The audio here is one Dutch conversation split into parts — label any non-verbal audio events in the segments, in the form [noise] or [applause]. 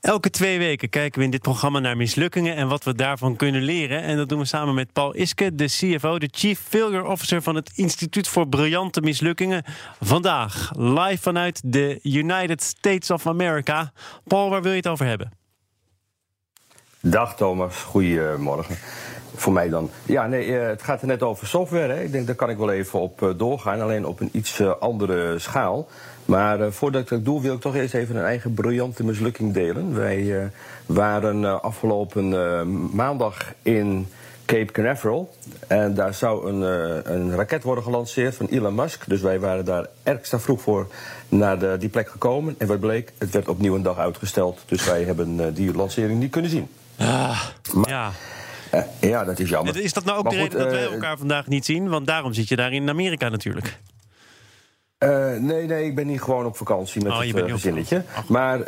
Elke twee weken kijken we in dit programma naar mislukkingen en wat we daarvan kunnen leren. En dat doen we samen met Paul Iske, de CFO, de Chief Failure Officer van het Instituut voor Briljante Mislukkingen. Vandaag live vanuit de United States of America. Paul, waar wil je het over hebben? Dag Thomas, goedemorgen. Voor mij dan. Ja, nee, eh, het gaat er net over software. Hè. Ik denk, daar kan ik wel even op eh, doorgaan, alleen op een iets eh, andere schaal. Maar voordat ik dat doe, wil ik toch eerst even een eigen briljante mislukking delen. Wij waren afgelopen maandag in Cape Canaveral. En daar zou een, een raket worden gelanceerd van Elon Musk. Dus wij waren daar extra vroeg voor naar de, die plek gekomen. En wat bleek, het werd opnieuw een dag uitgesteld. Dus wij hebben die lancering niet kunnen zien. Ah, ja. Uh, ja, dat is jammer. Is dat nou ook maar de reden dat wij uh, elkaar vandaag niet zien? Want daarom zit je daar in Amerika natuurlijk. Uh, nee, nee, ik ben niet gewoon op vakantie met oh, het gezinnetje. Maar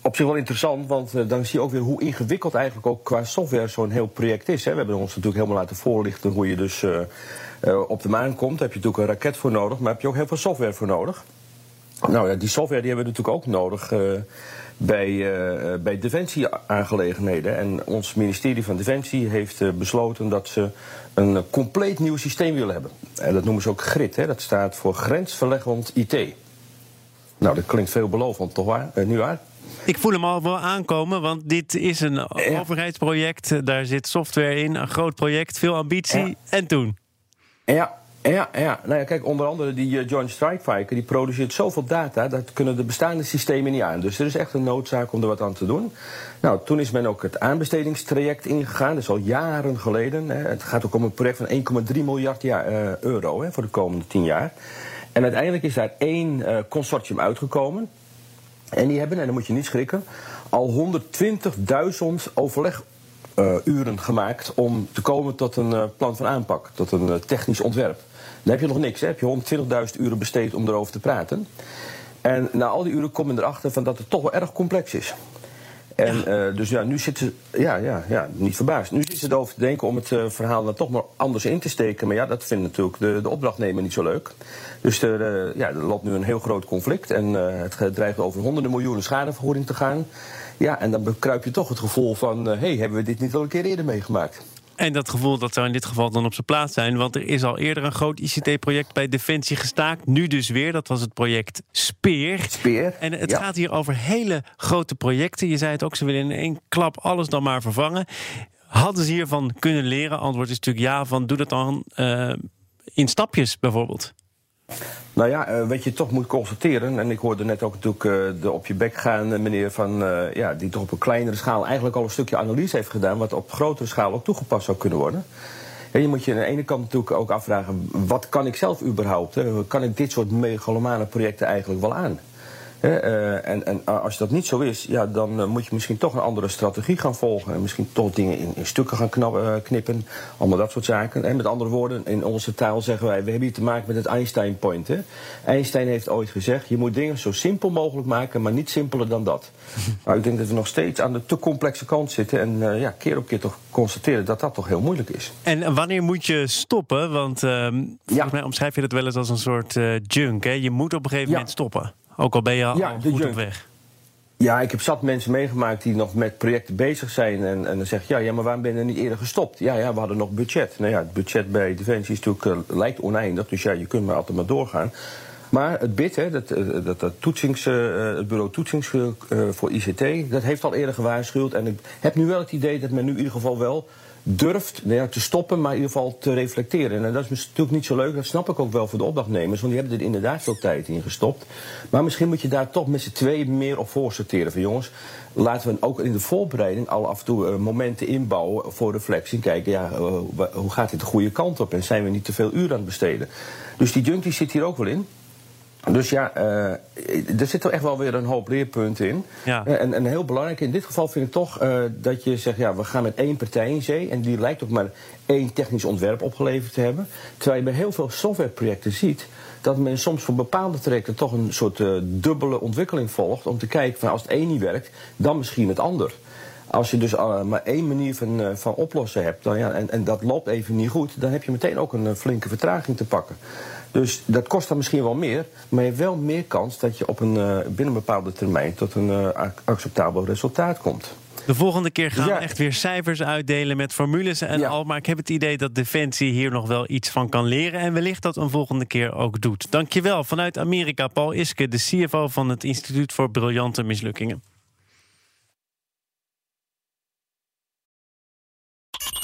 op zich wel interessant, want dan zie je ook weer hoe ingewikkeld eigenlijk ook qua software zo'n heel project is. Hè. We hebben ons natuurlijk helemaal laten voorlichten hoe je dus op de maan komt. Daar heb je natuurlijk een raket voor nodig, maar heb je ook heel veel software voor nodig. Nou ja, die software die hebben we natuurlijk ook nodig bij, uh, bij defensie-aangelegenheden. En ons ministerie van Defensie heeft uh, besloten dat ze een compleet nieuw systeem willen hebben. En dat noemen ze ook GRID, hè? dat staat voor Grensverleggend IT. Nou, dat klinkt veelbelovend, toch waar? nu waar? Ik voel hem al wel aankomen, want dit is een ja. overheidsproject. Daar zit software in, een groot project, veel ambitie. Ja. En toen? Ja, ja, ja. Nou ja, kijk, onder andere die uh, Joint Strike Fighter, die produceert zoveel data, dat kunnen de bestaande systemen niet aan. Dus er is echt een noodzaak om er wat aan te doen. Nou, toen is men ook het aanbestedingstraject ingegaan, dat is al jaren geleden. Hè. Het gaat ook om een project van 1,3 miljard uh, euro hè, voor de komende 10 jaar. En uiteindelijk is daar één uh, consortium uitgekomen. En die hebben, en dan moet je niet schrikken, al 120.000 overleg uren gemaakt om te komen tot een uh, plan van aanpak, tot een uh, technisch ontwerp. Dan heb je nog niks, hè? heb je 120.000 uren besteed om erover te praten. En na al die uren kom je erachter van dat het toch wel erg complex is. En ja. dus ja, nu zitten ze, ja, ja, ja, niet verbaasd. Nu zitten ze erover te denken om het verhaal dan toch maar anders in te steken. Maar ja, dat vindt natuurlijk de, de opdrachtnemer niet zo leuk. Dus er, ja, er loopt nu een heel groot conflict. En het dreigt over honderden miljoenen schadevergoeding te gaan. Ja, en dan bekruip je toch het gevoel van... hé, hey, hebben we dit niet al een keer eerder meegemaakt? En dat gevoel dat zou in dit geval dan op zijn plaats zijn. Want er is al eerder een groot ICT-project bij Defensie gestaakt. Nu dus weer. Dat was het project Speer. Speer. En het ja. gaat hier over hele grote projecten. Je zei het ook, ze willen in één klap alles dan maar vervangen. Hadden ze hiervan kunnen leren? Antwoord is natuurlijk ja. Van doe dat dan uh, in stapjes bijvoorbeeld. Nou ja, uh, wat je toch moet constateren, en ik hoorde net ook natuurlijk uh, de op je bek gaan meneer van, ja, die toch op een kleinere schaal eigenlijk al een stukje analyse heeft gedaan, wat op grotere schaal ook toegepast zou kunnen worden. En je moet je aan de ene kant natuurlijk ook afvragen, wat kan ik zelf überhaupt? Kan ik dit soort megalomane projecten eigenlijk wel aan? Uh, en, en, als dat niet zo is, ja, dan uh, moet je misschien toch een andere strategie gaan volgen. En misschien toch dingen in, in stukken gaan knap, uh, knippen. Allemaal dat soort zaken. En met andere woorden, in onze taal zeggen wij: we hebben hier te maken met het Einstein-point. Einstein heeft ooit gezegd: je moet dingen zo simpel mogelijk maken, maar niet simpeler dan dat. maar [laughs] ik denk dat we nog steeds aan de te complexe kant zitten. En ja, keer op keer toch constateren dat dat toch heel moeilijk is. En wanneer moet je stoppen? Want volgens ja. mij omschrijf je dat wel eens als een soort junk. Hè? Je moet op een gegeven ja. moment stoppen. Ook al ben je al ja, goed op weg. Ja, ik heb zat mensen meegemaakt die nog met projecten bezig zijn. En, en dan zeg je, ja, ja, maar waarom ben je er niet eerder gestopt? Ja, ja, we hadden nog budget. Nou ja, het budget bij Defensie is natuurlijk, uh, lijkt oneindig. Dus ja, je kunt maar altijd maar doorgaan. Maar het BID, hè, dat, dat, dat toetsings, uh, het bureau toetsings uh, voor ICT, dat heeft al eerder gewaarschuwd. En ik heb nu wel het idee dat men nu in ieder geval wel durft nou ja, te stoppen, maar in ieder geval te reflecteren. En dat is natuurlijk niet zo leuk, dat snap ik ook wel voor de opdrachtnemers, want die hebben er inderdaad veel tijd in gestopt. Maar misschien moet je daar toch met z'n tweeën meer op voorsorteren. Van jongens, laten we ook in de voorbereiding al af en toe uh, momenten inbouwen voor reflectie. En kijken, ja, uh, hoe gaat dit de goede kant op en zijn we niet te veel uur aan het besteden? Dus die junk die zit hier ook wel in. Dus ja, uh, er zit toch echt wel weer een hoop leerpunten in. Ja. en, en, heel belangrijk, in dit geval vind ik toch uh, dat je zegt... ja, we gaan met één partij in zee... en die lijkt ook maar één technisch ontwerp opgeleverd te hebben. Terwijl je bij heel veel softwareprojecten ziet... dat men soms voor bepaalde trajecten toch een soort uh, dubbele ontwikkeling volgt... om te kijken van als het één niet werkt, dan misschien het ander. Als je dus uh, maar één manier van, uh, van oplossen hebt dan, ja, en, en dat loopt even niet goed... dan heb je meteen ook een flinke vertraging te pakken. Dus dat kost dan misschien wel meer, maar je hebt wel meer kans dat je op een, binnen een bepaalde termijn tot een acceptabel resultaat komt. De volgende keer gaan we echt weer cijfers uitdelen met formules en al. Maar ik heb het idee dat Defensie hier nog wel iets van kan leren. En wellicht dat een volgende keer ook doet. Dankjewel vanuit Amerika, Paul Iske, de CFO van het Instituut voor Briljante Mislukkingen.